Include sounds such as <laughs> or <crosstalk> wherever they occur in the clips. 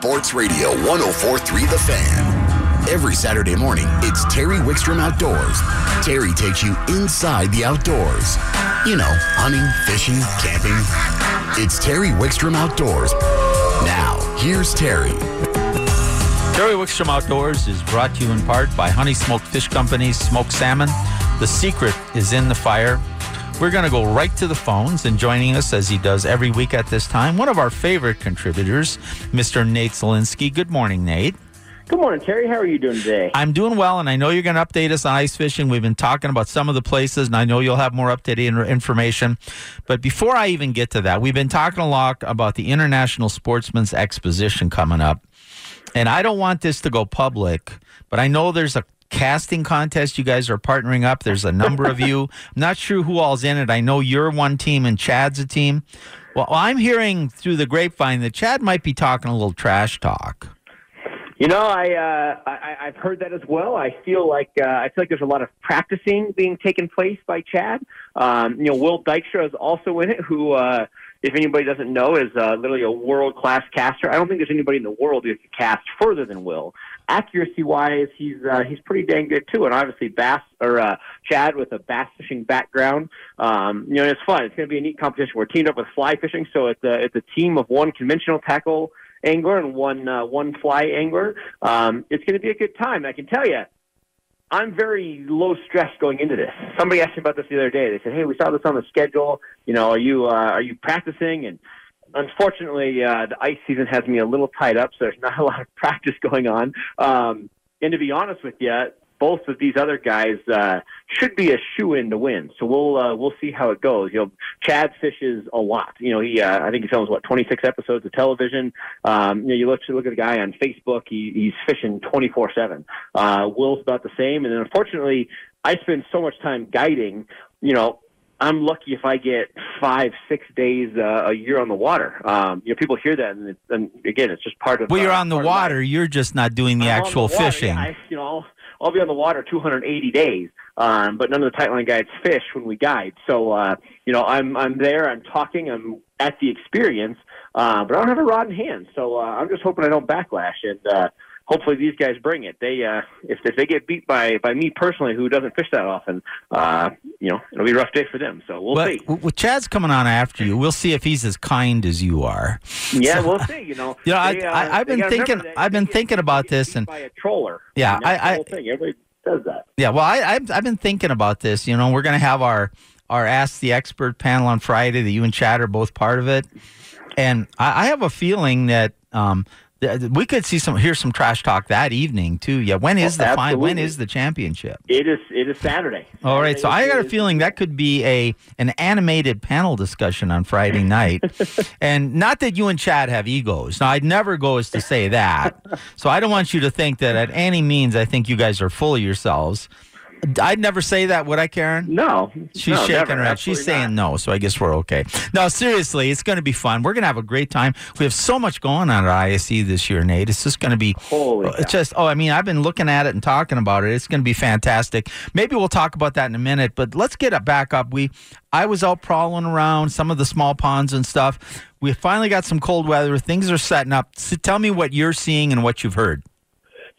Sports Radio 1043 The Fan. Every Saturday morning, it's Terry Wickstrom Outdoors. Terry takes you inside the outdoors. You know, hunting, fishing, camping. It's Terry Wickstrom Outdoors. Now, here's Terry. Terry Wickstrom Outdoors is brought to you in part by Honey Smoked Fish Company's smoked salmon. The secret is in the fire. We're going to go right to the phones and joining us as he does every week at this time, one of our favorite contributors, Mr. Nate Zelinsky. Good morning, Nate. Good morning, Terry. How are you doing today? I'm doing well, and I know you're going to update us on ice fishing. We've been talking about some of the places, and I know you'll have more updated information. But before I even get to that, we've been talking a lot about the International Sportsman's Exposition coming up. And I don't want this to go public, but I know there's a casting contest you guys are partnering up. There's a number of you. <laughs> I'm not sure who all's in it. I know you're one team and Chad's a team. Well, I'm hearing through the grapevine that Chad might be talking a little trash talk. You know, I, uh, I I've heard that as well. I feel like uh, I feel like there's a lot of practicing being taken place by Chad. Um, you know, Will Dykstra is also in it, who, uh, if anybody doesn't know, is uh, literally a world class caster. I don't think there's anybody in the world who can cast further than Will. Accuracy wise, he's uh, he's pretty dang good too. And obviously, bass or uh, Chad with a bass fishing background. Um, you know, it's fun. It's going to be a neat competition. We're teamed up with fly fishing, so it's a it's a team of one conventional tackle angler and one uh, one fly angler. Um, it's going to be a good time. I can tell you. I'm very low stress going into this. Somebody asked me about this the other day. They said, "Hey, we saw this on the schedule. You know, are you uh, are you practicing?" And unfortunately, uh, the ice season has me a little tied up, so there's not a <laughs> lot of practice going on. Um, and to be honest with you, both of these other guys uh, should be a shoe in to win. So we'll uh, we'll see how it goes. You know, Chad fishes a lot. You know, he uh, I think he films what 26 episodes of television. Um, you know, you look look at the guy on Facebook. He, he's fishing 24 seven. Uh, Will's about the same. And then unfortunately, I spend so much time guiding. You know, I'm lucky if I get five, six days uh, a year on the water. Um, you know, people hear that, and, it, and again, it's just part of. Well, you're uh, on the water. You're just not doing the I'm actual the fishing. Yeah, I, you know, I'll, I'll be on the water 280 days, um, but none of the tightline guides fish when we guide. So, uh, you know, I'm I'm there. I'm talking. I'm at the experience, uh, but I don't have a rod in hand. So uh, I'm just hoping I don't backlash and. Hopefully these guys bring it. They uh, if if they get beat by by me personally, who doesn't fish that often, uh, you know, it'll be a rough day for them. So we'll but see. with Chad's coming on after you, we'll see if he's as kind as you are. Yeah, So- we'll see. You know, <laughs> You know, I- They, uh, I- I've been thinking- I've been thinking about this and- by a troller. Yeah, I- the. Everybody does that. Yeah, well, I, I've I've been thinking about this. You know, we're going to have our our Ask the Expert panel on Friday. That you and Chad are both part of it, and I, I have a feeling that um, we could see some hear some trash talk that evening too. Yeah, when is Oh, the final? When is the championship? It is. It is Saturday. All right, so I Saturday got a feeling that could be a an animated panel discussion on Friday night, <laughs> and not that you and Chad have egos. Now, I'd never go as to say that, so I don't want you to think that at any means I think you guys are full of yourselves. I'd never say that, would I, Karen? No, She's no, shaking never, her head. She's saying not. no, so I guess we're okay. No, seriously, it's going to be fun. We're going to have a great time. We have so much going on at ISE this year, Nate. It's just going to be Holy uh, it's just oh, I mean, I've been looking at it and talking about it. It's going to be fantastic. Maybe we'll talk about that in a minute, but let's get it back up. We I was out prowling around some of the small ponds and stuff. We finally got some cold weather. Things are setting up. So tell me what you're seeing and what you've heard.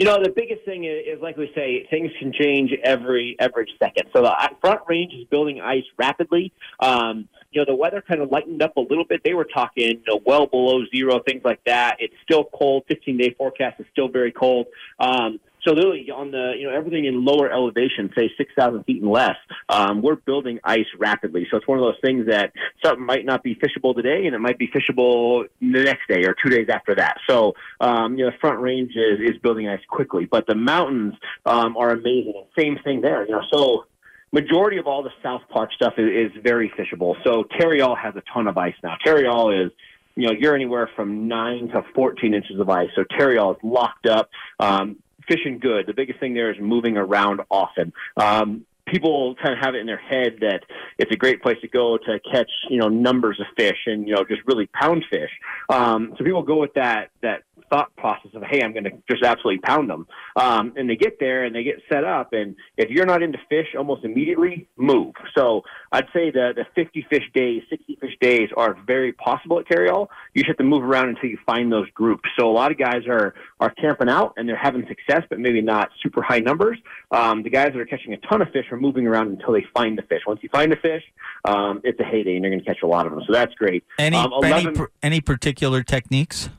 You know, the biggest thing is, is like we say, things can change every every second. So the front range is building ice rapidly. Um, you know, the weather kind of lightened up a little bit. They were talking, you know, well below zero, things like that. It's still cold. 15 day forecast is still very cold. Um, so literally on the, you know, everything in lower elevation, say 6,000 feet and less, um, we're building ice rapidly. So it's one of those things that something might not be fishable today and it might be fishable the next day or two days after that. So, um, you know, the front range is, is building ice quickly, but the mountains, um, are amazing. Same thing there, you know, so majority of all the South Park stuff is, is very fishable. So Tarryall has a ton of ice now. Tarryall is, you know, you're anywhere from nine to 14 inches of ice. So Tarryall is locked up, um, fishing good. The biggest thing there is moving around often. Um, people kind of have it in their head that it's a great place to go to catch, you know, numbers of fish and, you know, just really pound fish. Um, so people go with that, that thought process of, hey, I'm going to just absolutely pound them. Um, and they get there and they get set up. And if you're not into fish, almost immediately move. So I'd say the, the 50 fish days, 60 fish days are very possible at Tarryall. You just have to move around until you find those groups. So a lot of guys are, are camping out and they're having success, but maybe not super high numbers. Um, the guys that are catching a ton of fish are moving around until they find the fish. Once you find the fish, um, it's a heyday and you're going to catch a lot of them. So that's great. Any, Um, any, 11 any particular techniques?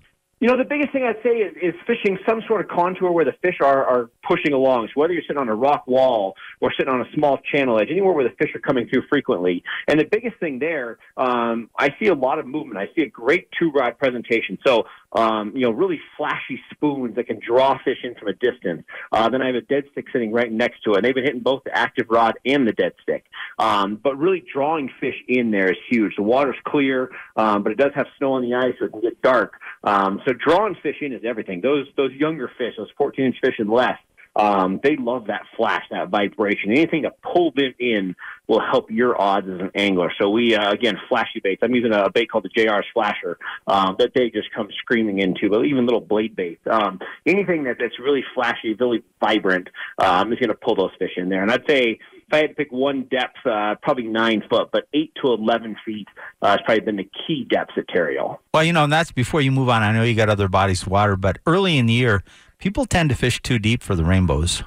You know, the biggest thing I'd say is, is fishing some sort of contour where the fish are, are pushing along. So whether you're sitting on a rock wall or sitting on a small channel edge, anywhere where the fish are coming through frequently. And the biggest thing there, um, I see a lot of movement. I see a great two rod presentation. So, um, you know, really flashy spoons that can draw fish in from a distance. Uh, then I have a dead stick sitting right next to it. And they've been hitting both the active rod and the dead stick. Um, but really drawing fish in there is huge. The water's clear, um, but it does have snow on the ice, so it can get dark. Um, so drawing fish in is everything. Those those younger fish, those 14 inch fish and less, um, they love that flash, that vibration. Anything to pull them in will help your odds as an angler. So we uh, again flashy baits. I'm using a bait called the JR Splasher um, that they just come screaming into. But even little blade baits, um, anything that, that's really flashy, really vibrant, um, is going to pull those fish in there. And I'd say if I had to pick one depth, uh, probably nine foot, but eight to eleven feet uh, has probably been the key depth at Tarryall. Well, you know, and that's before you move on. I know you got other bodies of water, but early in the year, people tend to fish too deep for the rainbows.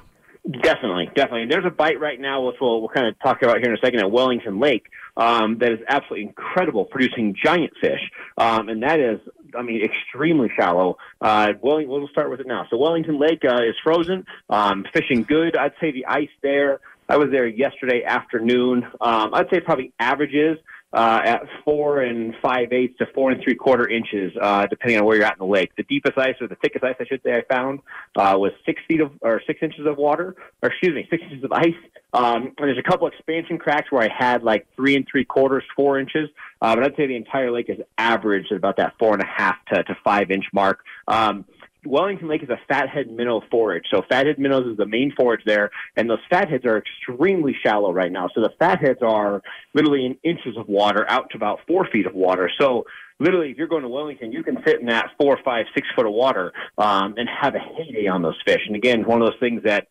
Definitely, definitely. There's a bite right now, which we'll, we'll kind of talk about here in a second at Wellington Lake, um, that is absolutely incredible, producing giant fish, um, and that is, I mean, extremely shallow. Uh, we'll start with it now. So Wellington Lake uh, is frozen, um, fishing good. I'd say the ice there. I was there yesterday afternoon. Um, I'd say probably averages uh, at four and five eighths to four and three quarter inches, uh, depending on where you're at in the lake. The deepest ice, or the thickest ice, I should say, I found uh, was six feet of or six inches of water, or excuse me, six inches of ice. Um, and there's a couple expansion cracks where I had like three and three quarters, four inches. Uh, but I'd say the entire lake is averaged at about that four and a half to, to five inch mark. Um, Wellington Lake is a fathead minnow forage. So fathead minnows is the main forage there, and those fatheads are extremely shallow right now. So the fatheads are literally in inches of water out to about four feet of water. So literally, if you're going to Wellington, you can sit in that four, five, six foot of water um, and have a heyday on those fish. And again, one of those things that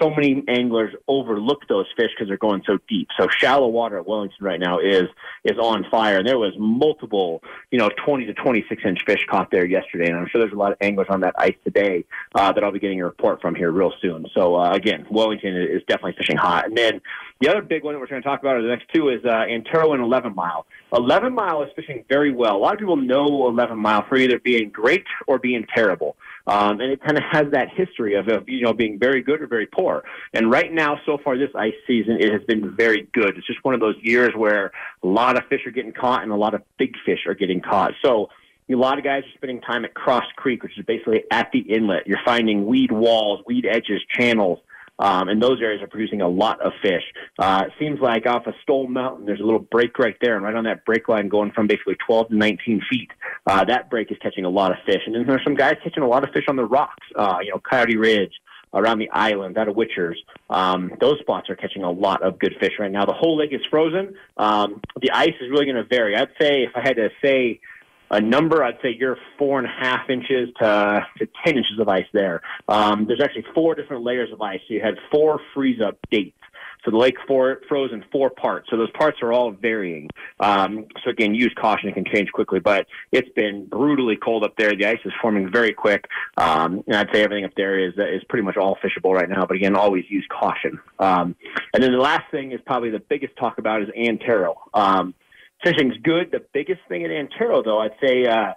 so many anglers overlook those fish because they're going so deep. So shallow water at Wellington right now is is on fire, and there was multiple, you know, 20 to 26 inch fish caught there yesterday, and I'm sure there's a lot of anglers on that ice today uh, that I'll be getting a report from here real soon. So uh, again, Wellington is definitely fishing hot, and then the other big one that we're going to talk about are the next two is uh, Antero and 11 Mile. 11 Mile is fishing very well. A lot of people know 11 Mile for either being great or being terrible. Um, and it kind of has that history of, of, you know, being very good or very poor. And right now, so far this ice season, it has been very good. It's just one of those years where a lot of fish are getting caught and a lot of big fish are getting caught. So a lot of guys are spending time at Cross Creek, which is basically at the inlet. You're finding weed walls, weed edges, channels. Um, and those areas are producing a lot of fish. Uh, it seems like off of Stoll Mountain, there's a little break right there, and right on that break line, going from basically 12 to 19 feet, uh, that break is catching a lot of fish. And then there's some guys catching a lot of fish on the rocks. Uh, you know, Coyote Ridge, around the island, out of Witchers. Um, those spots are catching a lot of good fish right now. The whole lake is frozen. Um, the ice is really going to vary. I'd say if I had to say a number, I'd say you're four and a half inches to, to 10 inches of ice there. Um, there's actually four different layers of ice. So you had four freeze up dates. So the lake for, froze in four parts. So those parts are all varying. Um, so again, use caution. It can change quickly, but it's been brutally cold up there. The ice is forming very quick. Um, and I'd say everything up there is, is pretty much all fishable right now. But again, always use caution. Um, and then the last thing is probably the biggest talk about is Antero. Um, fishing's good. The biggest thing at Antero, though, I'd say uh,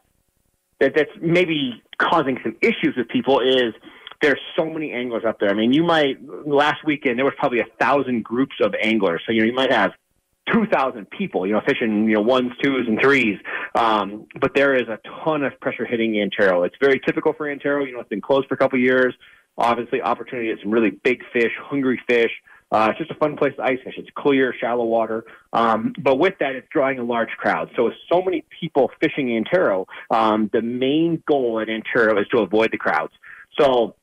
that that's maybe causing some issues with people is there's so many anglers up there. I mean, you might last weekend there was probably a thousand groups of anglers, so you know you might have two thousand people, you know, fishing you know ones, twos, and threes. Um, but there is a ton of pressure hitting Antero. It's very typical for Antero. You know, it's been closed for a couple years. Obviously, opportunity to get some really big fish, hungry fish. Uh, it's just a fun place to ice fish. It's clear, shallow water. Um, but with that, it's drawing a large crowd. So with so many people fishing Antero, um, the main goal at Antero is to avoid the crowds. So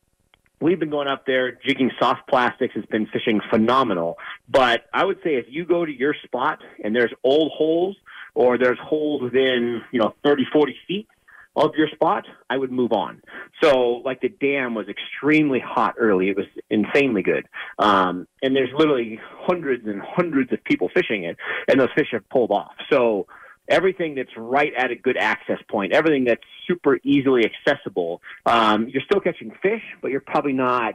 we've been going up there jigging soft plastics. It's been fishing phenomenal. But I would say if you go to your spot and there's old holes or there's holes within, you know, 30, 40 feet, of your spot, I would move on. So, like the dam was extremely hot early. It was insanely good. Um, and there's literally hundreds and hundreds of people fishing it, and those fish have pulled off. So, everything that's right at a good access point, everything that's super easily accessible, um, you're still catching fish, but you're probably not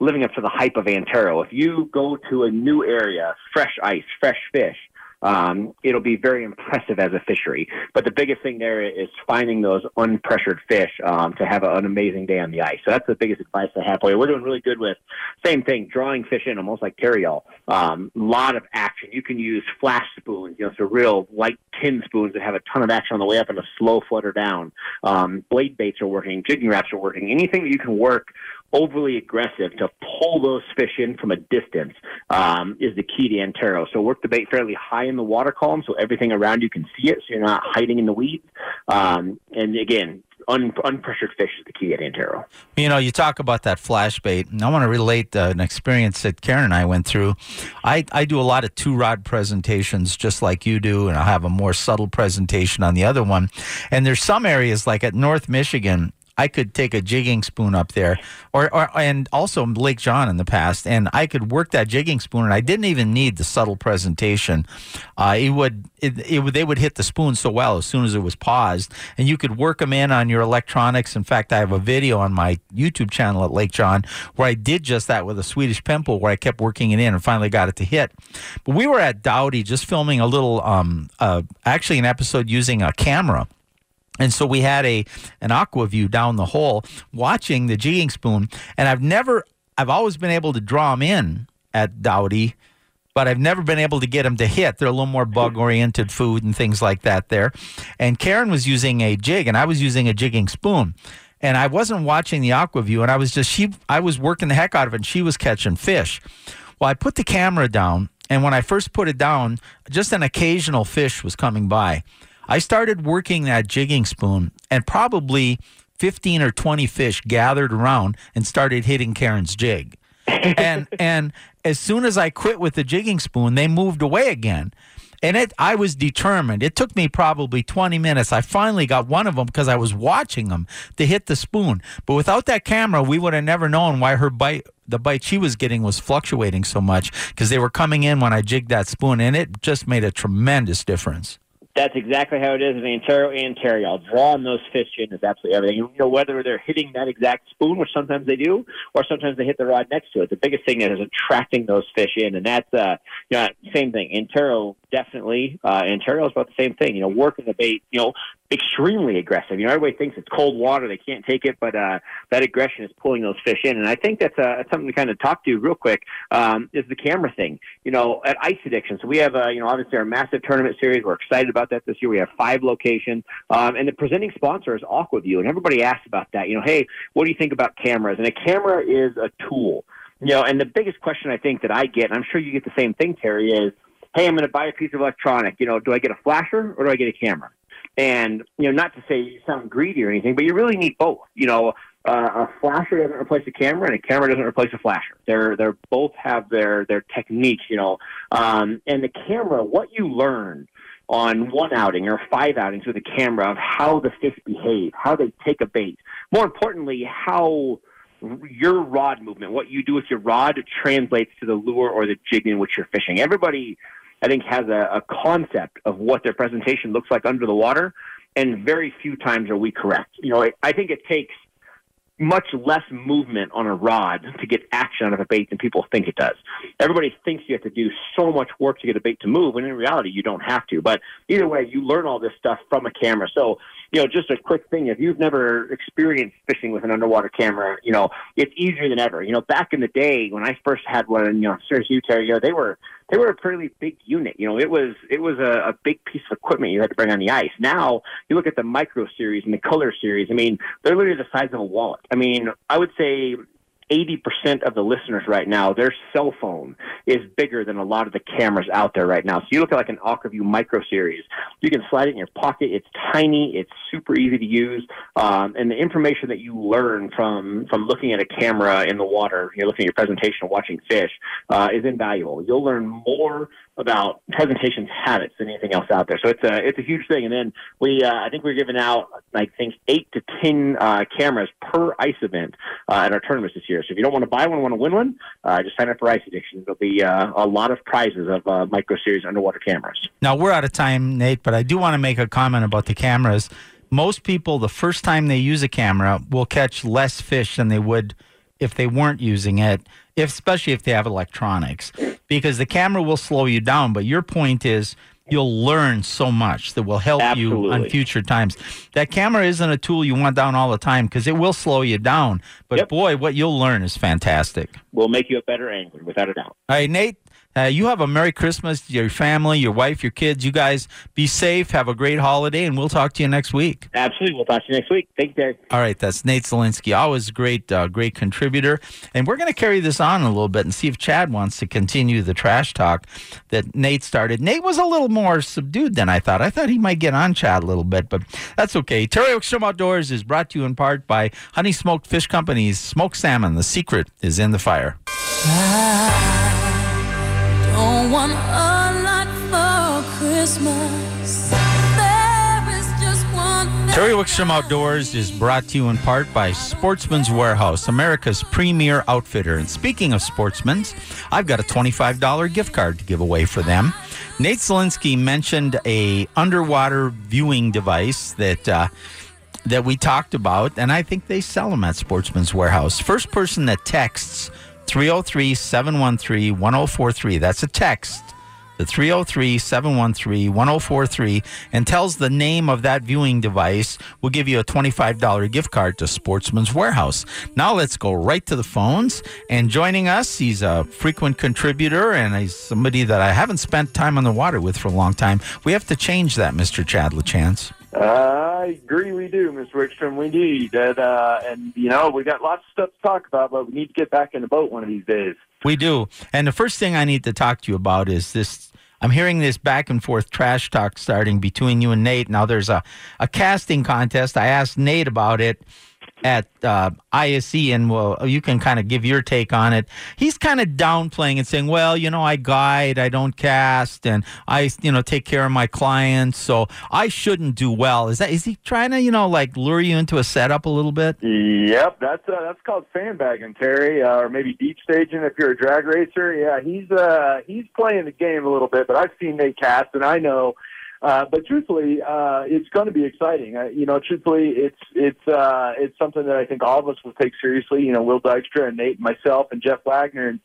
living up to the hype of Antero. If you go to a new area, fresh ice, fresh fish, um, it'll be very impressive as a fishery. But the biggest thing there is finding those unpressured fish um, to have an amazing day on the ice. So that's the biggest advice I have for you. We're doing really good with same thing, drawing fish in, almost like Tarryall. A um, lot of action. You can use flash spoons, you know, so real light tin spoons that have a ton of action on the way up and a slow flutter down. Um, blade baits are working, jigging Raps are working. Anything that you can work overly aggressive to pull those fish in from a distance um, is the key to Antero. So work the bait fairly high in the water column so everything around you can see it, so you're not hiding in the weeds. Um, and again, un- unpressured fish is the key at Antero. You know, you talk about that flash bait, and I want to relate uh, an experience that Karen and I went through. I, I do a lot of two rod presentations just like you do, and I'll have a more subtle presentation on the other one. And there's some areas like at North Michigan, I could take a jigging spoon up there, or, or and also Lake John in the past, and I could work that jigging spoon, and I didn't even need the subtle presentation. Uh, it would it, it would they would hit the spoon so well as soon as it was paused, and you could work them in on your electronics. In fact, I have a video on my YouTube channel at Lake John where I did just that with a Swedish pimple, where I kept working it in and finally got it to hit. But we were at Dowdy just filming a little, um, uh, actually an episode using a camera and so we had a an Aqua-Vu down the hole watching the jigging spoon. And I've never, I've always been able to draw them in at Dowdy, but I've never been able to get them to hit. They're a little more bug oriented food and things like that there. And Karen was using a jig and I was using a jigging spoon. And I wasn't watching the Aqua-Vu and I was just, she, I was working the heck out of it and she was catching fish. Well, I put the camera down and when I first put it down, just an occasional fish was coming by. I started working that jigging spoon, and probably 15 or 20 fish gathered around and started hitting Karen's jig. and <laughs> and as soon as I quit with the jigging spoon, they moved away again. And it, I was determined. It took me probably 20 minutes. I finally got one of them because I was watching them to hit the spoon. But without that camera, we would have never known why her bite, the bite she was getting, was fluctuating so much because they were coming in when I jigged that spoon, and it just made a tremendous difference. That's exactly how it is in Antero and Tarryall. Drawing those fish in is absolutely everything. You know, whether they're hitting that exact spoon, which sometimes they do, or sometimes they hit the rod next to it. The biggest thing is attracting those fish in, and that's uh, you know, same thing. Antero definitely, uh, Antero is about the same thing. You know, working the bait, you know, extremely aggressive. You know, everybody thinks it's cold water; they can't take it, but uh, that aggression is pulling those fish in. And I think that's, uh, something to kind of talk to real quick. Um, is the camera thing? You know, at Ice Addiction, so we have, uh, you know, obviously our massive tournament series. We're excited about that this year. We have five locations, um, and the presenting sponsor is Aqua-Vu, and everybody asks about that. You know, hey, what do you think about cameras? And a camera is a tool. You know, and the biggest question I think that I get, and I'm sure you get the same thing, Terry, is, hey, I'm going to buy a piece of electronic. You know, do I get a flasher or do I get a camera? And you know, not to say you sound greedy or anything, but you really need both. You know, uh, a flasher doesn't replace a camera, and a camera doesn't replace a flasher. They're they're both have their their techniques. You know, um, and the camera, what you learn on one outing or five outings with a camera of how the fish behave, how they take a bait. More importantly, how your rod movement, what you do with your rod, translates to the lure or the jig in which you're fishing. Everybody I think, has a, a concept of what their presentation looks like under the water, and very few times are we correct. You know, I, I think it takes much less movement on a rod to get action out of a bait than people think it does. Everybody thinks you have to do so much work to get a bait to move, when in reality, you don't have to. But either way, you learn all this stuff from a camera. So, you know, just a quick thing if you've never experienced fishing with an underwater camera, you know, it's easier than ever. You know, back in the day when I first had one, you know, Terry, you know, they were they were a fairly big unit. You know, it was it was a, a big piece of equipment you had to bring on the ice. Now you look at the micro series and the color series. I mean, they're literally the size of a wallet. I mean, I would say 80% of the listeners right now, their cell phone is bigger than a lot of the cameras out there right now. So you look at like an Aqua-Vu Micro Series, you can slide it in your pocket. It's tiny, it's super easy to use, um, and the information that you learn from from looking at a camera in the water, you're looking at your presentation watching fish, uh, is invaluable. You'll learn more about presentations habits than anything else out there. So it's a it's a huge thing. And then we uh, I think we're giving out I think eight to ten uh, cameras per ice event uh, at our tournaments this year. So if you don't want to buy one, want to win one, uh, just sign up for Ice Addiction. There'll be uh, a lot of prizes of uh, micro series underwater cameras. Now we're out of time, Nate, but I do want to make a comment about the cameras. Most people, the first time they use a camera, will catch less fish than they would if they weren't using it, if, especially if they have electronics, because the camera will slow you down. But your point is you'll learn so much that will help Absolutely. you on future times. That camera isn't a tool you want down all the time because it will slow you down. But Yep. boy, what you'll learn is fantastic. We'll make you a better angler, without a doubt. All right, Nate, uh, you have a Merry Christmas to your family, your wife, your kids. You guys be safe, have a great holiday, and we'll talk to you next week. Absolutely. We'll talk to you next week. Thank you, Derek. All right, that's Nate Zelinsky, always a great, uh, great contributor. And we're going to carry this on a little bit and see if Chad wants to continue the trash talk that Nate started. Nate was a little more subdued than I thought. I thought he might get on Chad a little bit, but that's okay. Terry Wickstrom Outdoors is brought to you in part by Honey Smoked Fish Company's Smoked Salmon. The secret is in the fire. Don't want a lot for Christmas. There is just one thing Terry Wickstrom Outdoors is brought to you in part by Sportsman's Warehouse, America's premier outfitter. And speaking of Sportsman's, I've got a $25 gift card to give away for them. Nate Zelinsky mentioned a underwater viewing device that uh, that we talked about, and I think they sell them at Sportsman's Warehouse. First person that texts 303 713 1043, that's a text the 303 713 1043 and tells the name of that viewing device, We'll give you a $25 gift card to Sportsman's Warehouse. Now let's go right to the phones. And joining us, he's a frequent contributor and he's somebody that I haven't spent time on the water with for a long time. We have to change that, Mr. Chad LaChance. I agree, we do, Mr. Wickstrom. We need that, uh, and you know, we got lots of stuff to talk about, but we need to get back in the boat one of these days. We do. And the first thing I need to talk to you about is this. I'm hearing this back and forth trash talk starting between you and Nate. Now there's a, a casting contest. I asked Nate about it at uh, ISE, and well, you can kind of give your take on it. He's kind of downplaying and saying, "Well, you know, I guide, I don't cast, and I, you know, take care of my clients, so I shouldn't do well." Is that is he trying to, you know, like lure you into a setup a little bit? Yep, that's uh, that's called sandbagging, Terry, uh, or maybe deep staging if you're a drag racer. Yeah, he's uh, he's playing the game a little bit, but I've seen Nate cast, and I know. Uh, but truthfully, uh, it's going to be exciting. Uh, you know, truthfully, it's it's uh, it's something that I think all of us will take seriously. You know, Will Dykstra and Nate, and myself, and Jeff Wagner. And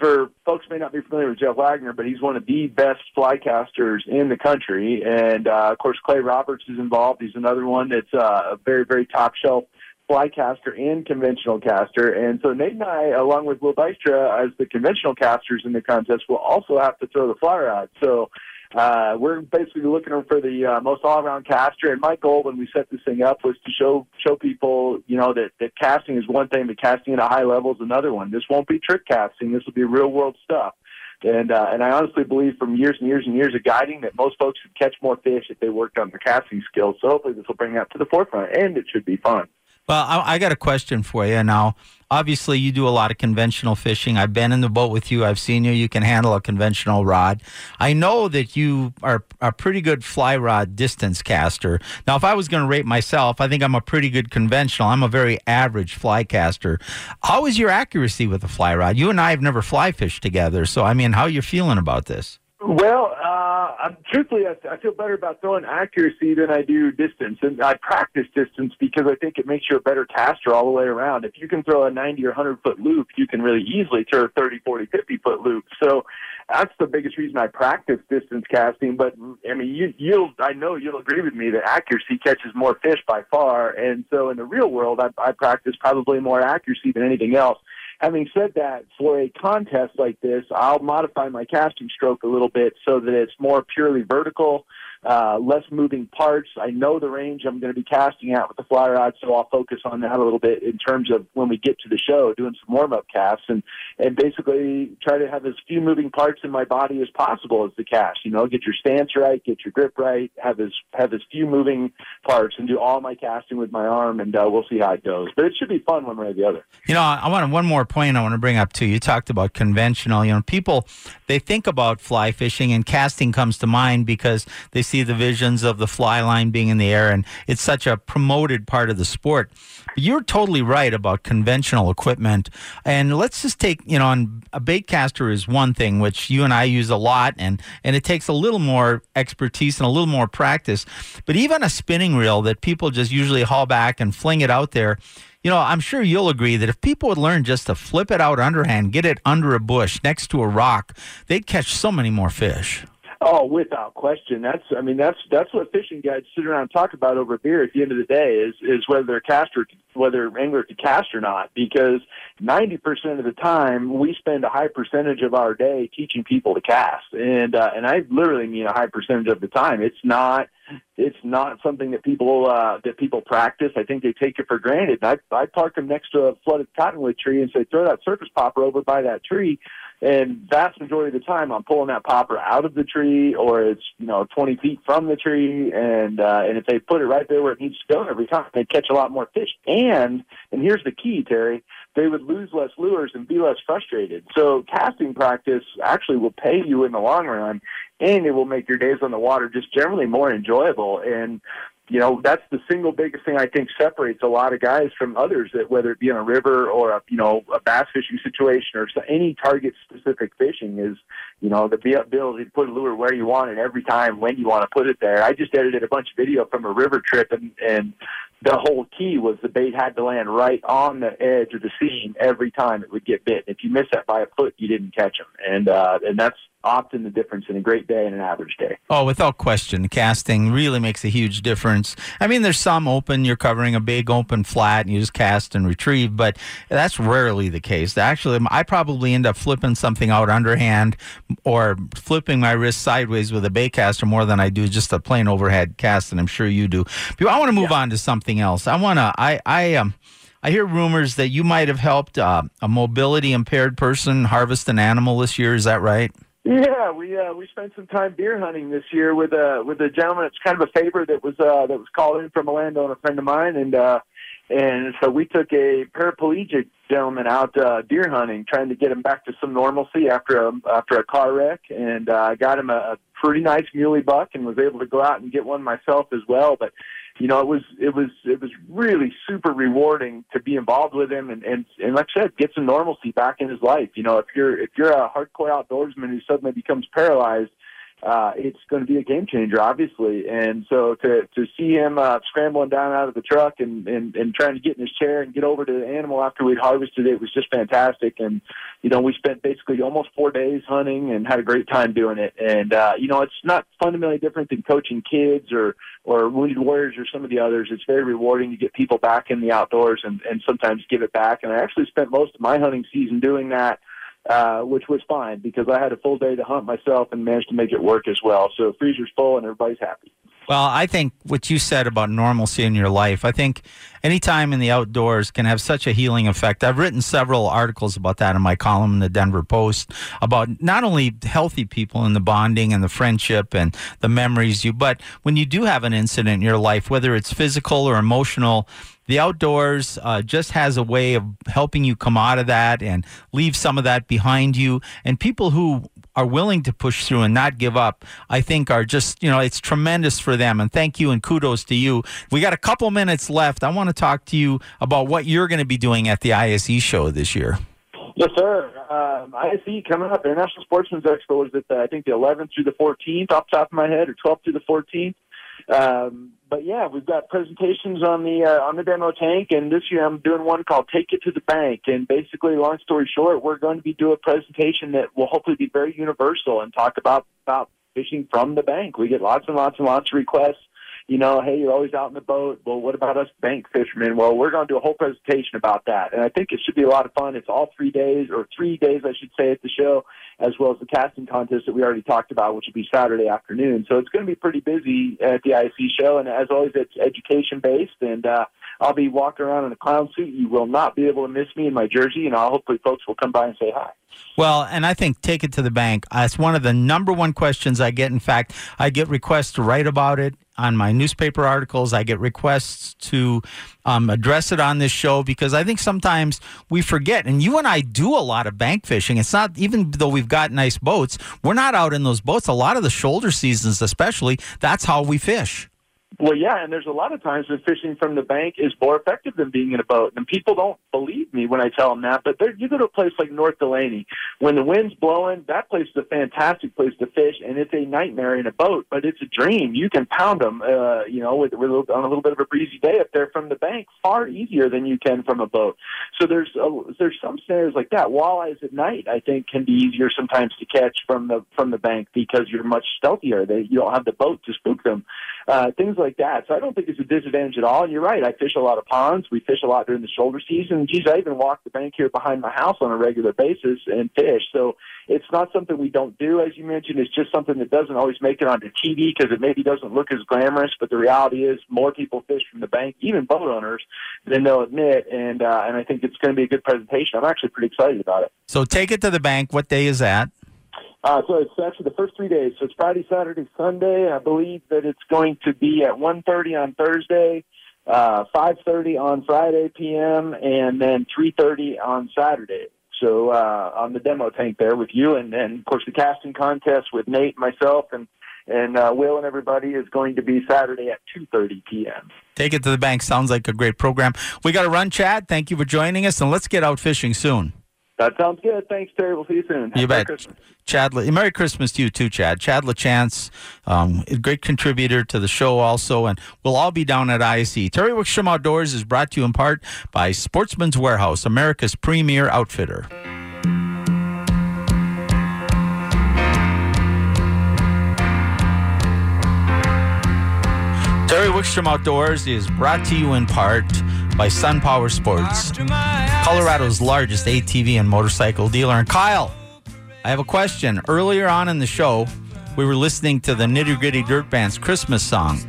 for folks may not be familiar with Jeff Wagner, but he's one of the best fly casters in the country. And uh, of course, Clay Roberts is involved. He's another one that's uh, a very very top shelf fly caster and conventional caster. And so Nate and I, along with Will Dykstra, as the conventional casters in the contest, will also have to throw the fly rod. So uh, we're basically looking for the uh, most all-around caster. And my goal when we set this thing up was to show show people, you know, that, that casting is one thing, but casting at a high level is another one. This won't be trick casting. This will be real world stuff. And uh, and I honestly believe from years and years and years of guiding that most folks would catch more fish if they worked on their casting skills. So hopefully this will bring that to the forefront, and it should be fun. Well, I, I got a question for you now. Obviously, you do a lot of conventional fishing. I've been in the boat with you. I've seen you. You can handle a conventional rod. I know that you are a pretty good fly rod distance caster. Now, if I was going to rate myself, I think I'm a pretty good conventional. I'm a very average fly caster. How is your accuracy with the fly rod? You and I have never fly fished together, so I mean, how are you feeling about this? Well, uh, I'm, truthfully, I, I feel better about throwing accuracy than I do distance, and I practice distance because I think it makes you a better caster all the way around. If you can throw a 90 or 100 foot loop, you can really easily throw a 30, 40, 50 foot loop. So that's the biggest reason I practice distance casting. But I mean, you, you'll, I know you'll agree with me that accuracy catches more fish by far, and so in the real world, I, I practice probably more accuracy than anything else. Having said that, for a contest like this, I'll modify my casting stroke a little bit so that it's more purely vertical, uh, less moving parts. I know the range I'm going to be casting at with the fly rod, so I'll focus on that a little bit in terms of when we get to the show, doing some warm up casts and and basically try to have as few moving parts in my body as possible as the cast. You know, get your stance right, get your grip right, have as have as few moving parts, and do all my casting with my arm, and uh, we'll see how it goes. But it should be fun one way or the other. You know, I want one more point I want to bring up too. You talked about conventional. You know, people they think about fly fishing and casting comes to mind because they see the visions of the fly line being in the air, and it's such a promoted part of the sport. But you're totally right about conventional equipment. And let's just take, you know, a bait caster is one thing, which you and I use a lot, and, and it takes a little more expertise and a little more practice. But even a spinning reel that people just usually haul back and fling it out there, you know, I'm sure you'll agree that if people would learn just to flip it out underhand, get it under a bush next to a rock, they'd catch so many more fish. Oh, without question. That's I mean that's that's what fishing guides sit around and talk about over beer at the end of the day is is whether a caster whether angler can cast or not because ninety percent of the time we spend a high percentage of our day teaching people to cast and uh, and I literally mean a high percentage of the time. It's not it's not something that people uh, that people practice. I think they take it for granted. I I park them next to a flooded cottonwood tree and say throw that surface popper over by that tree and vast majority of the time, I'm pulling that popper out of the tree, or it's you know 20 feet from the tree, and uh, and if they put it right there where it needs to go every time, they catch a lot more fish. And and here's the key, Terry, they would lose less lures and be less frustrated. So casting practice actually will pay you in the long run, and it will make your days on the water just generally more enjoyable. And you know, that's the single biggest thing I think separates a lot of guys from others that whether it be on a river or a, you know, a bass fishing situation or any target specific fishing is, you know, the ability to put a lure where you want it every time when you want to put it there. I just edited a bunch of video from a river trip and, and the whole key was the bait had to land right on the edge of the seam every time it would get bit. If you miss that by a foot, you didn't catch them. And, uh, and that's, often the difference in a great day and an average day. Oh, without question, casting really makes a huge difference. I mean, there's some open, you're covering a big open flat and you just cast and retrieve, but that's rarely the case. Actually, I probably end up flipping something out underhand or flipping my wrist sideways with a bait caster more than I do just a plain overhead cast, and I'm sure you do. But I want to move yeah. on to something else. I want to, I, I, um, I hear rumors that you might have helped uh, a mobility impaired person harvest an animal this year. Is that right? Yeah, we uh, we spent some time deer hunting this year with a with a gentleman. It's kind of a favor that was uh, that was called in from a landowner friend of mine, and uh, and so we took a paraplegic gentleman out uh, deer hunting, trying to get him back to some normalcy after a after a car wreck, and uh, I got him a, a pretty nice muley buck, and was able to go out and get one myself as well. But you know, it was it was it was really super rewarding to be involved with him and and and like I said, get some normalcy back in his life. You know, if you're if you're a hardcore outdoorsman who suddenly becomes paralyzed, uh, it's going to be a game changer, obviously. And so to to see him uh, scrambling down out of the truck and, and and trying to get in his chair and get over to the animal after we'd harvested it was just fantastic. And you know, we spent basically almost four days hunting and had a great time doing it. And uh, you know, it's not fundamentally different than coaching kids or or Wounded Warriors or some of the others. It's very rewarding to get people back in the outdoors and and sometimes give it back. And I actually spent most of my hunting season doing that uh, which was fine because I had a full day to hunt myself and managed to make it work as well. So freezer's full and everybody's happy. Well, I think what you said about normalcy in your life, I think any time in the outdoors can have such a healing effect. I've written several articles about that in my column in the Denver Post about not only healthy people and the bonding and the friendship and the memories you, but when you do have an incident in your life, whether it's physical or emotional, the outdoors uh, just has a way of helping you come out of that and leave some of that behind you. And people who are willing to push through and not give up, I think are just, you know, it's tremendous for them. And thank you and kudos to you. We got a couple minutes left. I want to talk to you about what you're going to be doing at the ISE show this year. Yes, sir. Um, ISE coming up, International Sportsman's Expo is at the, I think the 11th through the 14th, off the top of my head, or 12th through the 14th. Um, but yeah, we've got presentations on the uh, on the demo tank, and this year I'm doing one called "Take It to the Bank." And basically, long story short, we're going to be doing a presentation that will hopefully be very universal and talk about about fishing from the bank. We get lots and lots and lots of requests you know, hey, you're always out in the boat. Well, what about us bank fishermen? Well, we're going to do a whole presentation about that. And I think it should be a lot of fun. It's all three days, or three days, I should say, at the show, as well as the casting contest that we already talked about, which will be Saturday afternoon. So it's going to be pretty busy at the IC show. And as always, it's education based. And, uh, I'll be walking around in a clown suit. You will not be able to miss me in my jersey, and I'll hopefully folks will come by and say hi. Well, and I think take it to the bank. That's one of the number one questions I get. In fact, I get requests to write about it on my newspaper articles. I get requests to um, address it on this show because I think sometimes we forget. And you and I do a lot of bank fishing. It's not even though we've got nice boats, we're not out in those boats. A lot of the shoulder seasons, especially, that's how we fish. Well, yeah, and there's a lot of times when fishing from the bank is more effective than being in a boat, and people don't believe me when I tell them that. But you go to a place like North Delaney, when the wind's blowing, that place is a fantastic place to fish, and it's a nightmare in a boat, but it's a dream. You can pound them, uh, you know, with, with on a little bit of a breezy day up there from the bank, far easier than you can from a boat. So there's a, there's some scenarios like that. Walleyes at night, I think, can be easier sometimes to catch from the from the bank because you're much stealthier. They you don't have the boat to spook them. Uh, things like that. So I don't think it's a disadvantage at all. And you're right. I fish a lot of ponds. We fish a lot during the shoulder season. Geez, I even walk the bank here behind my house on a regular basis and fish. So it's not something we don't do, as you mentioned. It's just something that doesn't always make it onto TV because it maybe doesn't look as glamorous. But the reality is, more people fish from the bank, even boat owners, than they'll admit. And uh, and I think it's going to be a good presentation. I'm actually pretty excited about it. So take it to the bank. What day is that? Uh, so it's actually the first three days. So it's Friday, Saturday, Sunday. I believe that it's going to be at 1.30 on Thursday, uh, 5.30 on Friday p.m., and then 3.30 on Saturday. So uh, on the demo tank there with you, and then of course the casting contest with Nate, myself, and and uh, Will and everybody is going to be Saturday at 2:30 p.m. Take it to the bank. Sounds like a great program. We got to run, Chad. Thank you for joining us, and let's get out fishing soon. That sounds good. Thanks, Terry. We'll see you soon. You Merry bet. Christmas. Chad, Merry Christmas to you too, Chad. Chad LaChance, um, a great contributor to the show also, and we'll all be down at ISE. Terry Wickstrom Outdoors is brought to you in part by Sportsman's Warehouse, America's premier outfitter. Terry Wickstrom Outdoors is brought to you in part by Sun Power Sports, Colorado's largest ATV and motorcycle dealer. And Kyle, I have a question. Earlier on in the show, we were listening to the Nitty Gritty Dirt Band's Christmas song.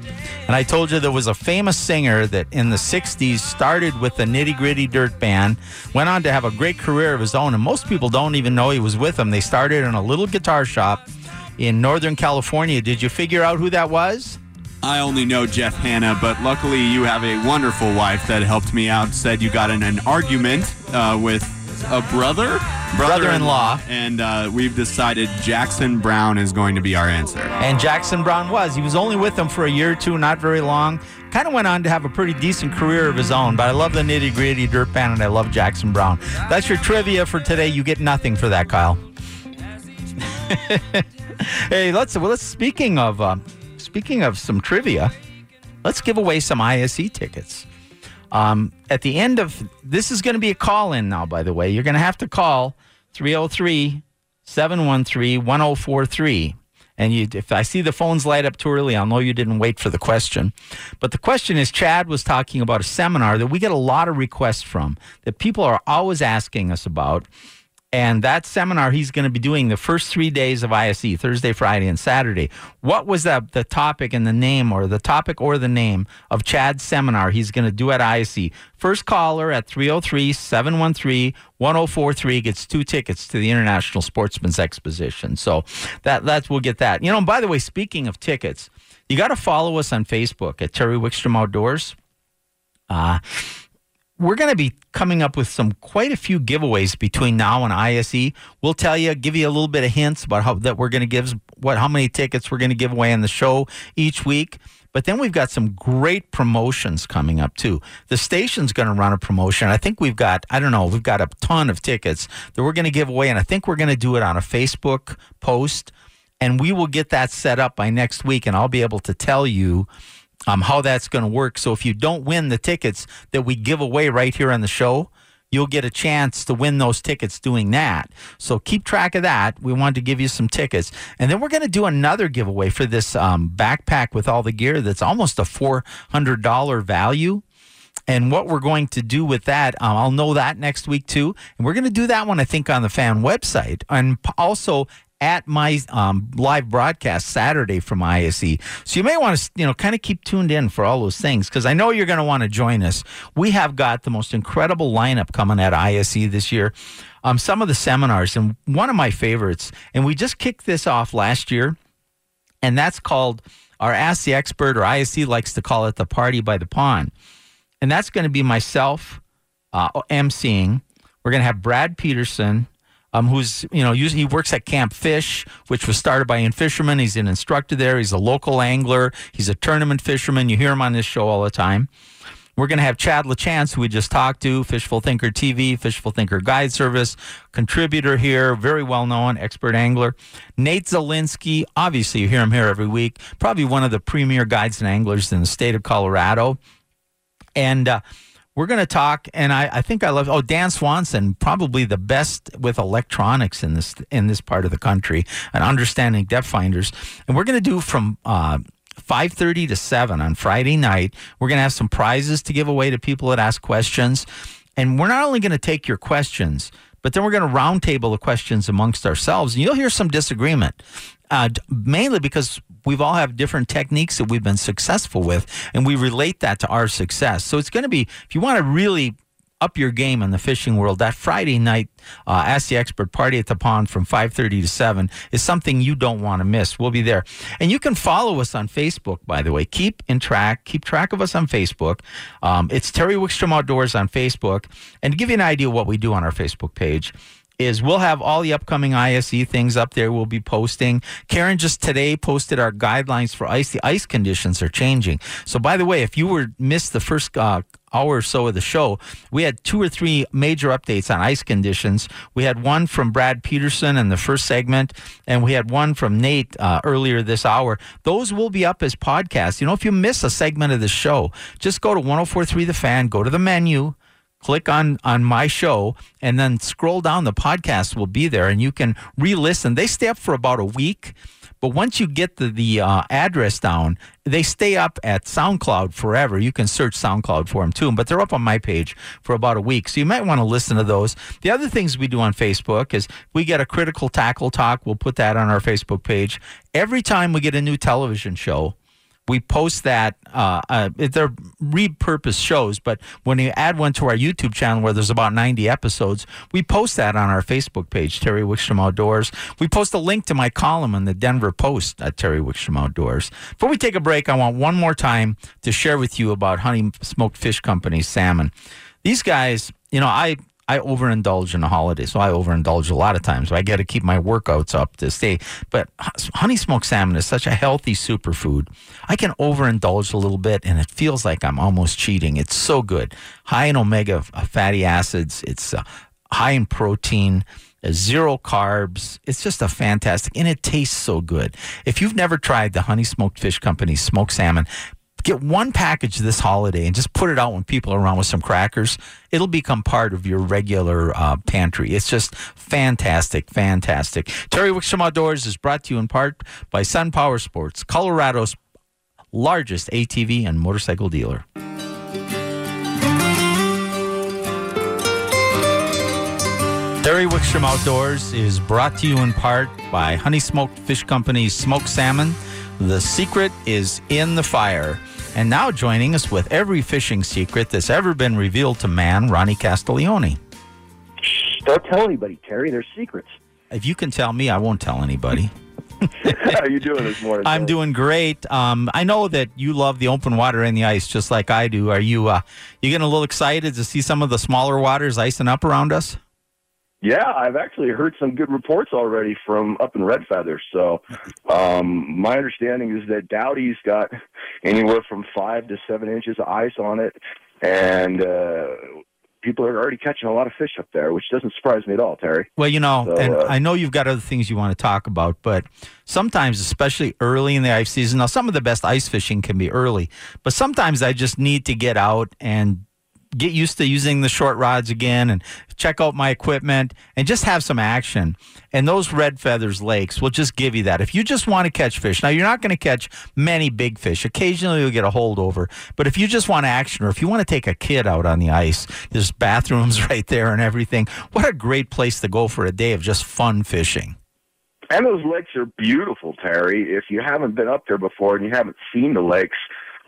And I told you there was a famous singer that in the 60s started with the Nitty Gritty Dirt Band, went on to have a great career of his own. And most people don't even know he was with them. They started in a little guitar shop in Northern California. Did you figure out who that was? I only know Jeff Hanna, but luckily you have a wonderful wife that helped me out. Said you got in an argument uh, with a brother, Brother-in-law. and uh, we've decided Jackson Browne is going to be our answer. And Jackson Browne was. He was only with them for a year or two, not very long. Kind of went on to have a pretty decent career of his own, but I love the nitty gritty dirt band and I love Jackson Browne. That's your trivia for today. You get nothing for that, Kyle. <laughs> hey, let's, well, let's, speaking of, uh, speaking of some trivia, let's give away some ISE tickets. Um, at the end of this is going to be a call in now, by the way. You're going to have to call 303 713 1043. And you, if I see the phones light up too early, I'll know you didn't wait for the question. But the question is Chad was talking about a seminar that we get a lot of requests from, that people are always asking us about. And that seminar he's going to be doing the first three days of ISE, Thursday, Friday, and Saturday. What was the, the topic and the name, or the topic or the name of Chad's seminar he's going to do at ISE? First caller at 303 713 1043 gets two tickets to the International Sportsman's Exposition. So that that's we'll get that. You know, by the way, speaking of tickets, you got to follow us on Facebook at Terry Wickstrom Outdoors. Uh, we're going to be coming up with some quite a few giveaways between now and ISE. We'll tell you, give you a little bit of hints about how that we're going to give what how many tickets we're going to give away on the show each week. But then we've got some great promotions coming up too. The station's going to run a promotion. I think we've got I don't know, we've got a ton of tickets that we're going to give away and I think we're going to do it on a Facebook post and we will get that set up by next week and I'll be able to tell you um, how that's going to work. So if you don't win the tickets that we give away right here on the show, you'll get a chance to win those tickets doing that. So keep track of that. We wanted to give you some tickets. And then we're going to do another giveaway for this um, backpack with all the gear that's almost a $400 value. And what we're going to do with that, um, I'll know that next week too. And we're going to do that one, I think, on the fan website and also at my um, live broadcast Saturday from ISE. So you may want to, you know, kind of keep tuned in for all those things because I know you're going to want to join us. We have got the most incredible lineup coming at ISE this year. Um, some of the seminars and one of my favorites, and we just kicked this off last year, and that's called our Ask the Expert, or ISE likes to call it the Party by the Pond. And that's going to be myself uh, emceeing. We're going to have Brad Peterson, um, who's you know he works at Camp Fish, which was started by Ian Fisherman. He's an instructor there. He's a local angler. He's a tournament fisherman. You hear him on this show all the time. We're going to have Chad LaChance, who we just talked to, Fishful Thinker TV, Fishful Thinker Guide Service, contributor here, very well known, expert angler. Nate Zelinsky, obviously you hear him here every week, probably one of the premier guides and anglers in the state of Colorado. And uh, we're going to talk, and I, I think I love. Oh, Dan Swanson, probably the best with electronics in this in this part of the country, and understanding depth finders. And we're going to do from. Uh, 5:30 to 7 on Friday night. We're going to have some prizes to give away to people that ask questions. And we're not only going to take your questions, but then we're going to roundtable the questions amongst ourselves. And you'll hear some disagreement, uh, mainly because we've all have different techniques that we've been successful with, and we relate that to our success. So it's going to be, if you want to really up your game in the fishing world, that Friday night uh, Ask the Expert party at the pond from 5.30 to 7 is something you don't want to miss. We'll be there. And you can follow us on Facebook, by the way. Keep in track, keep track of us on Facebook. Um, it's Terry Wickstrom Outdoors on Facebook. And to give you an idea what we do on our Facebook page, is we'll have all the upcoming ISE things up there. We'll be posting. Karen just today posted our guidelines for ice. The ice conditions are changing. So, by the way, if you were missed the first uh, hour or so of the show, we had two or three major updates on ice conditions. We had one from Brad Peterson in the first segment, and we had one from Nate uh, earlier this hour. Those will be up as podcasts. You know, if you miss a segment of the show, just go to 1043 The Fan, go to the menu click on on my show and then scroll down. The podcast will be there and you can re-listen. They stay up for about a week but once you get the, the uh, address down they stay up at soundcloud forever. You can search soundcloud for them too but they're up on my page for about a week. So you might want to listen to those. The other things we do on facebook is we get a critical tackle talk. We'll put that on our facebook page. Every time we get a new television show we post that. Uh, uh, they're repurposed shows, but when you add one to our YouTube channel where there's about 90 episodes, we post that on our Facebook page, Terry Wickstrom Outdoors. We post a link to my column in the Denver Post at Terry Wickstrom Outdoors. Before we take a break, I want one more time to share with you about Honey Smoked Fish Company salmon. These guys, you know, I I overindulge in the holidays, so I overindulge a lot of times. So I got to keep my workouts up to stay. But honey smoked salmon is such a healthy superfood. I can overindulge a little bit, and it feels like I'm almost cheating. It's so good, high in omega fatty acids. It's uh, high in protein. Uh, zero carbs. It's just a fantastic, and it tastes so good. If you've never tried the Honey Smoked Fish Company smoked salmon, get one package this holiday and just put it out when people are around with some crackers. It'll become part of your regular uh, pantry. It's just fantastic, fantastic. Terry Wickstrom Outdoors is brought to you in part by Sun Power Sports, Colorado's largest ATV and motorcycle dealer. Terry Wickstrom Outdoors is brought to you in part by Honey Smoked Fish Company's smoked salmon. The secret is in the fire. And now joining us with every fishing secret that's ever been revealed to man, Ronnie Castiglione. Don't tell anybody, Terry. They're secrets. If you can tell me, I won't tell anybody. <laughs> <laughs> How are you doing this morning? I'm doing great. Um, I know that you love the open water and the ice just like I do. Are you uh, you getting a little excited to see some of the smaller waters icing up around us? Yeah, I've actually heard some good reports already from up in Red Feather. So, um, my understanding is that Dowdy's got anywhere from five to seven inches of ice on it, and uh, people are already catching a lot of fish up there, which doesn't surprise me at all, Terry. Well, you know, So, and uh, I know you've got other things you want to talk about, but sometimes, especially early in the ice season, now some of the best ice fishing can be early, but sometimes I just need to get out and get used to using the short rods again and check out my equipment and just have some action. And those red feathers lakes will just give you that. If you just want to catch fish, now you're not going to catch many big fish. Occasionally you'll get a holdover. But if you just want action or if you want to take a kid out on the ice, there's <laughs> bathrooms right there and everything. What a great place to go for a day of just fun fishing. And those lakes are beautiful, Terry. If you haven't been up there before and you haven't seen the lakes,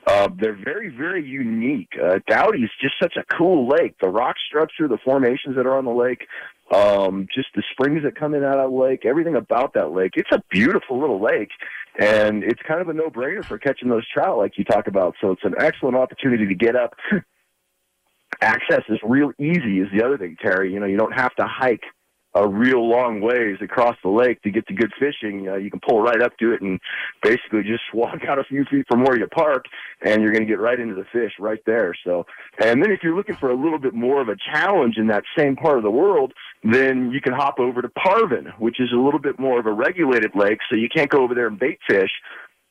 uh, they're very, very unique. Uh, Dowdy's just such a cool lake. The rock structure, the formations that are on the lake, um, just the springs that come in out of the lake, everything about that lake. It's a beautiful little lake, and it's kind of a no-brainer for catching those trout like you talk about. So it's an excellent opportunity to get up. <laughs> Access is real easy is the other thing, Terry. You know, you don't have to hike a real long ways across the lake to get to good fishing. Uh, you can pull right up to it and basically just <laughs> walk out a few feet from where you park, and you're going to get right into the fish right there. So, and then if you're looking for a little bit more of a challenge in that same part of the world, then you can hop over to Parvin, which is a little bit more of a regulated lake, so you can't go over there and bait fish.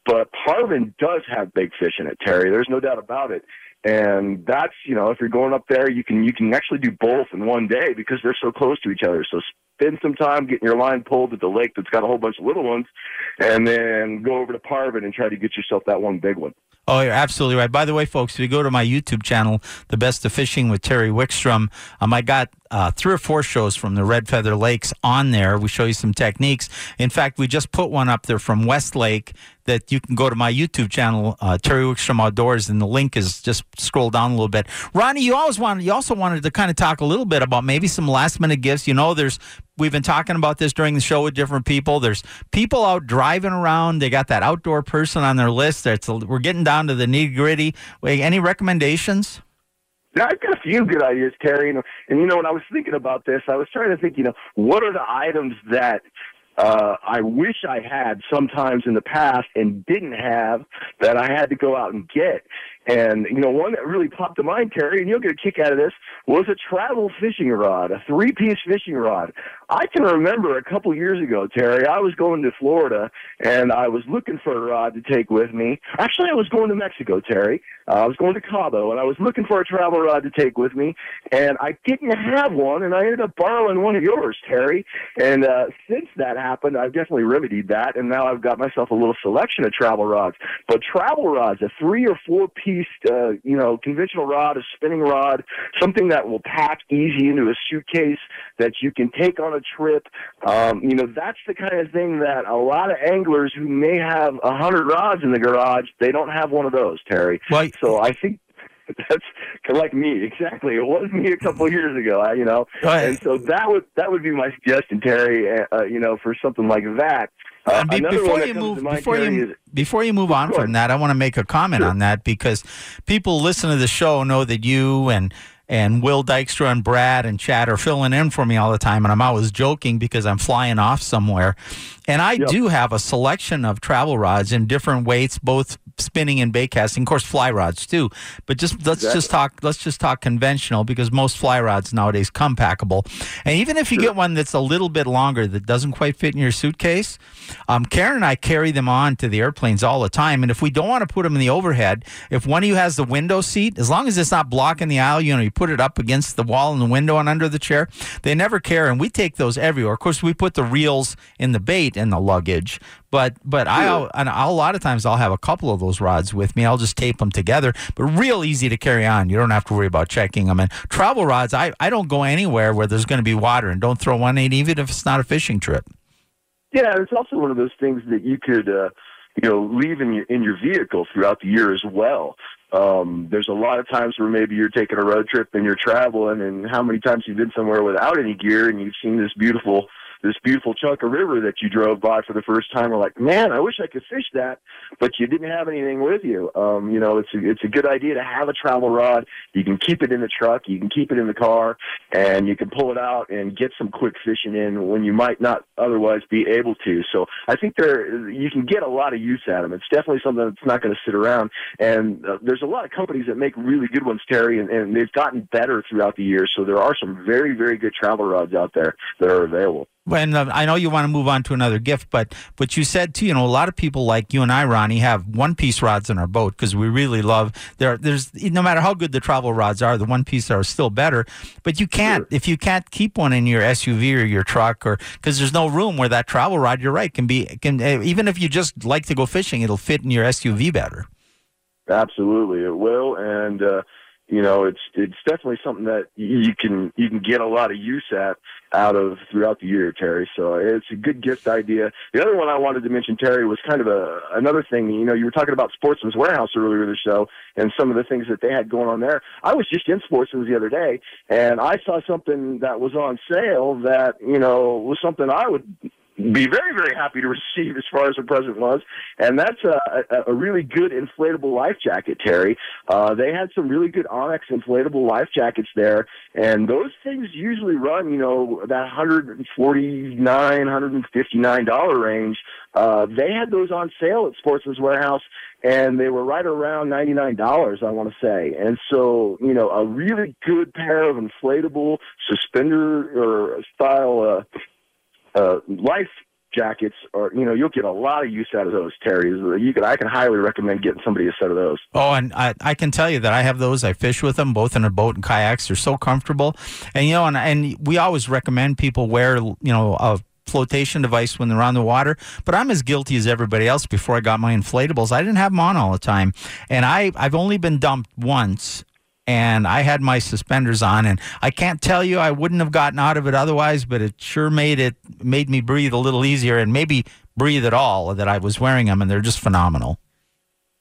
But Parvin does have big fish in it, Terry. There's no doubt about it and that's you know if you're going up there you can you can actually do both in one day because they're so close to each other. So spend some time getting your line pulled at the lake that's got a whole bunch of little ones and then go over to parvin and try to get yourself that one big one Oh, you're absolutely right. By the way, folks, if you go to my YouTube channel, The Best of Fishing with Terry Wickstrom, um, I got uh, three or four shows from the Red Feather Lakes on there. We show you some techniques. In fact, we just put one up there from Westlake that you can go to my YouTube channel, uh, Terry Wickstrom Outdoors, and the link is just scroll down a little bit. Ronnie, you always wanted, you also wanted to kind of talk a little bit about maybe some last minute gifts. You know, there's we've been talking about this during the show with different people. There's people out driving around. They got that outdoor person on their list. That's we're getting down to the nitty gritty. Any recommendations? Now, I've got a few good ideas, Terry. And, and you know, when I was thinking about this, I was trying to think, you know, what are the items that uh, I wish I had sometimes in the past and didn't have that I had to go out and get. And, you know, one that really popped to mind, Terry, and you'll get a kick out of this, was a travel fishing rod, a three piece fishing rod. I can remember a couple years ago, Terry, I was going to Florida and I was looking for a rod to take with me. Actually, I was going to Mexico, Terry. Uh, I was going to Cabo and I was looking for a travel rod to take with me and I didn't have one and I ended up borrowing one of yours, Terry. And, uh, since that happened, I've definitely remedied that and now I've got myself a little selection of travel rods. But travel rods, a three or four piece uh, you know, conventional rod, a spinning rod, something that will pack easy into a suitcase that you can take on a trip. Um, you know, that's the kind of thing that a lot of anglers who may have a hundred rods in the garage, they don't have one of those, Terry. Well, so I think <laughs> that's like me exactly. It was me a couple of years ago, you know, and so that would that would be my suggestion, Terry. Uh, you know, for something like that. Uh, be, before you move, before you is, before you move on from that, I want to make a comment sure. on that because people listen to the show know that you and and Will Dykstra and Brad and Chad are filling in for me all the time, and I'm always joking because I'm flying off somewhere. And I yep. do have a selection of travel rods in different weights, both spinning and bait casting, of course, fly rods too. But just let's exactly. just talk. Let's just talk conventional because most fly rods nowadays come packable. And even if you sure. get one that's a little bit longer that doesn't quite fit in your suitcase, um, Karen and I carry them on to the airplanes all the time. And if we don't want to put them in the overhead, if one of you has the window seat, as long as it's not blocking the aisle, you know, you put it up against the wall in the window and under the chair, they never care. And we take those everywhere. Of course, we put the reels in the bait in the luggage. But but I and a lot of times I'll have a couple of those rods with me. I'll just tape them together. But real easy to carry on. You don't have to worry about checking them. And travel rods, I, I don't go anywhere where there's going to be water and don't throw one in even if it's not a fishing trip. Yeah, it's also one of those things that you could. Uh, you know, leave in your in your vehicle throughout the year as well. Um, there's a lot of times where maybe you're taking a road trip and you're traveling, and how many times you've been somewhere without any gear and you've seen this beautiful this beautiful chunk of river that you drove by for the first time are like, man, I wish I could fish that, but you didn't have anything with you. Um, you know, it's a, it's a good idea to have a travel rod. You can keep it in the truck, you can keep it in the car, and you can pull it out and get some quick fishing in when you might not otherwise be able to. So I think there you can get a lot of use out of them. It's definitely something that's not going to sit around. And uh, there's a lot of companies that make really good ones, Terry, and, and they've gotten better throughout the years. So there are some very, very good travel rods out there that are available. When uh, I know you want to move on to another gift, but but you said too, you know, a lot of people like you and I, Ronnie, have one piece rods in our boat because we really love there. There's no matter how good the travel rods are, the one piece are still better. But you can't Sure. if you can't keep one in your SUV or your truck, or because there's no room where that travel rod. You're right, can be can uh, even if you just like to go fishing, it'll fit in your SUV better. Absolutely, it will, and uh, you know, it's it's definitely something that you can you can get a lot of use at out of throughout the year, Terry. So it's a good gift idea. The other one I wanted to mention, Terry, was kind of a another thing. You know, you were talking about Sportsman's Warehouse earlier in the show, and some of the things that they had going on there. I was just in Sportsman's the other day, and I saw something that was on sale that you know was something I would be very, very happy to receive as far as the present was. And that's a, a, a really good inflatable life jacket, Terry. Uh, they had some really good Onyx inflatable life jackets there. And those things usually run, you know, that $149, $159 range. Uh, they had those on sale at Sportsman's Warehouse and they were right around $99, I want to say. And so, you know, a really good pair of inflatable suspender or style, uh, uh, life jackets or you know you'll get a lot of use out of those terry you can i can highly recommend getting somebody a set of those Oh, and I, I can tell you that I have those. I fish with them both in a boat and kayaks. They're so comfortable, and you know, and, and we always recommend people wear you know a flotation device when they're on the water. But I'm as guilty as everybody else. Before I got my inflatables, I didn't have them on all the time, and I I've only been dumped once. And I had my suspenders on, and I can't tell you I wouldn't have gotten out of it otherwise, but it sure made it made me breathe a little easier, and maybe breathe at all that I was wearing them, and they're just phenomenal.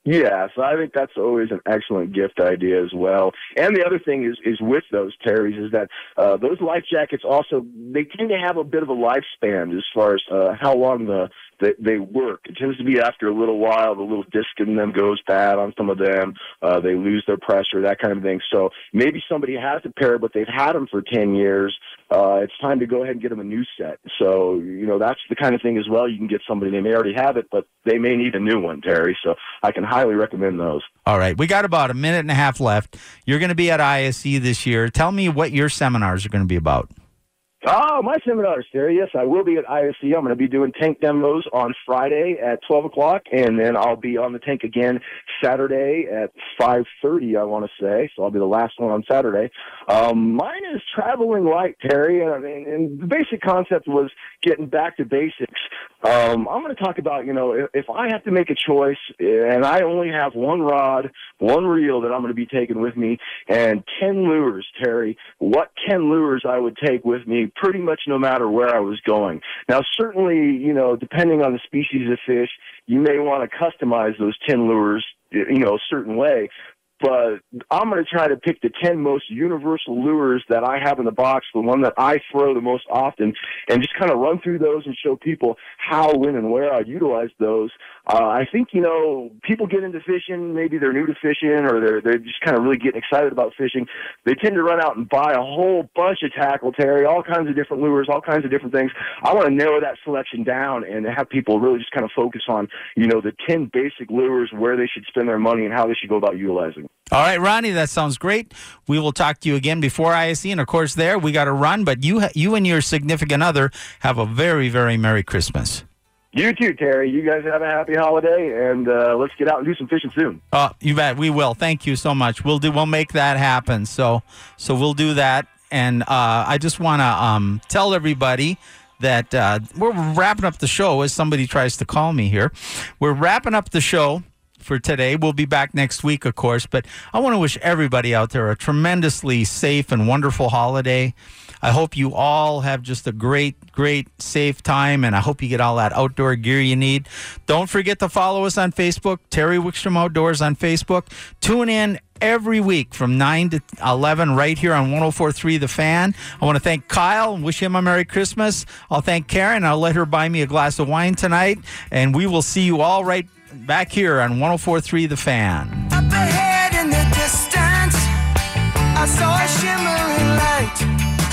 Yeah, so I think that's always an excellent gift idea as well. And the other thing is is with those Terrys is that uh, those life jackets also they tend to have a bit of a lifespan as far as uh, how long the they, they work. It tends to be after a little while the little disc in them goes bad on some of them. Uh, they lose their pressure, that kind of thing. So maybe somebody has a pair, but they've had them for ten years. Uh, it's time to go ahead and get them a new set. So you know that's the kind of thing as well. You can get somebody they may already have it, but they may need a new one, Terry. So I can highly recommend those. All right, we got about a minute and a half left. You're going to be at ISE this year. Tell me what your seminars are going to be about. Oh, my seminars, Terry. Yes, I will be at ISE. I'm going to be doing tank demos on Friday at 12 o'clock, and then I'll be on the tank again Saturday at 5.30, I want to say. So I'll be the last one on Saturday. Um, mine is traveling light, Terry, and, and the basic concept was getting back to basics. Um, I'm going to talk about, you know, if, if I have to make a choice and I only have one rod, one reel that I'm going to be taking with me, and 10 lures, Terry, what 10 lures I would take with me pretty much no matter where I was going. Now, certainly, you know, depending on the species of fish, you may want to customize those 10 lures, you know, a certain way. But I'm going to try to pick the 10 most universal lures that I have in the box, the one that I throw the most often, and just kind of run through those and show people how, when, and where I utilize those. Uh, I think, you know, people get into fishing, maybe they're new to fishing or they're, they're just kind of really getting excited about fishing. They tend to run out and buy a whole bunch of tackle, Terry, all kinds of different lures, all kinds of different things. I want to narrow that selection down and have people really just kind of focus on, you know, the 10 basic lures, where they should spend their money and how they should go about utilizing. All right, Ronnie, that sounds great. We will talk to you again before ISE, and of course, there we got to run. But you, you and your significant other have a very, very merry Christmas. You too, Terry. You guys have a happy holiday, and uh, let's get out and do some fishing soon. Uh, you bet we will. Thank you so much. We'll do. We'll make that happen. So, so we'll do that. And uh, I just want to um, tell everybody that uh, we're wrapping up the show. As somebody tries to call me here, we're wrapping up the show for today. We'll be back next week, of course. But I want to wish everybody out there a tremendously safe and wonderful holiday. I hope you all have just a great, great, safe time, and I hope you get all that outdoor gear you need. Don't forget to follow us on Facebook, Terry Wickstrom Outdoors on Facebook. Tune in every week from 9 to 11 right here on 1043 The Fan. I want to thank Kyle and wish him a Merry Christmas. I'll thank Karen. I'll let her buy me a glass of wine tonight, and we will see you all right back here on 1043 The Fan.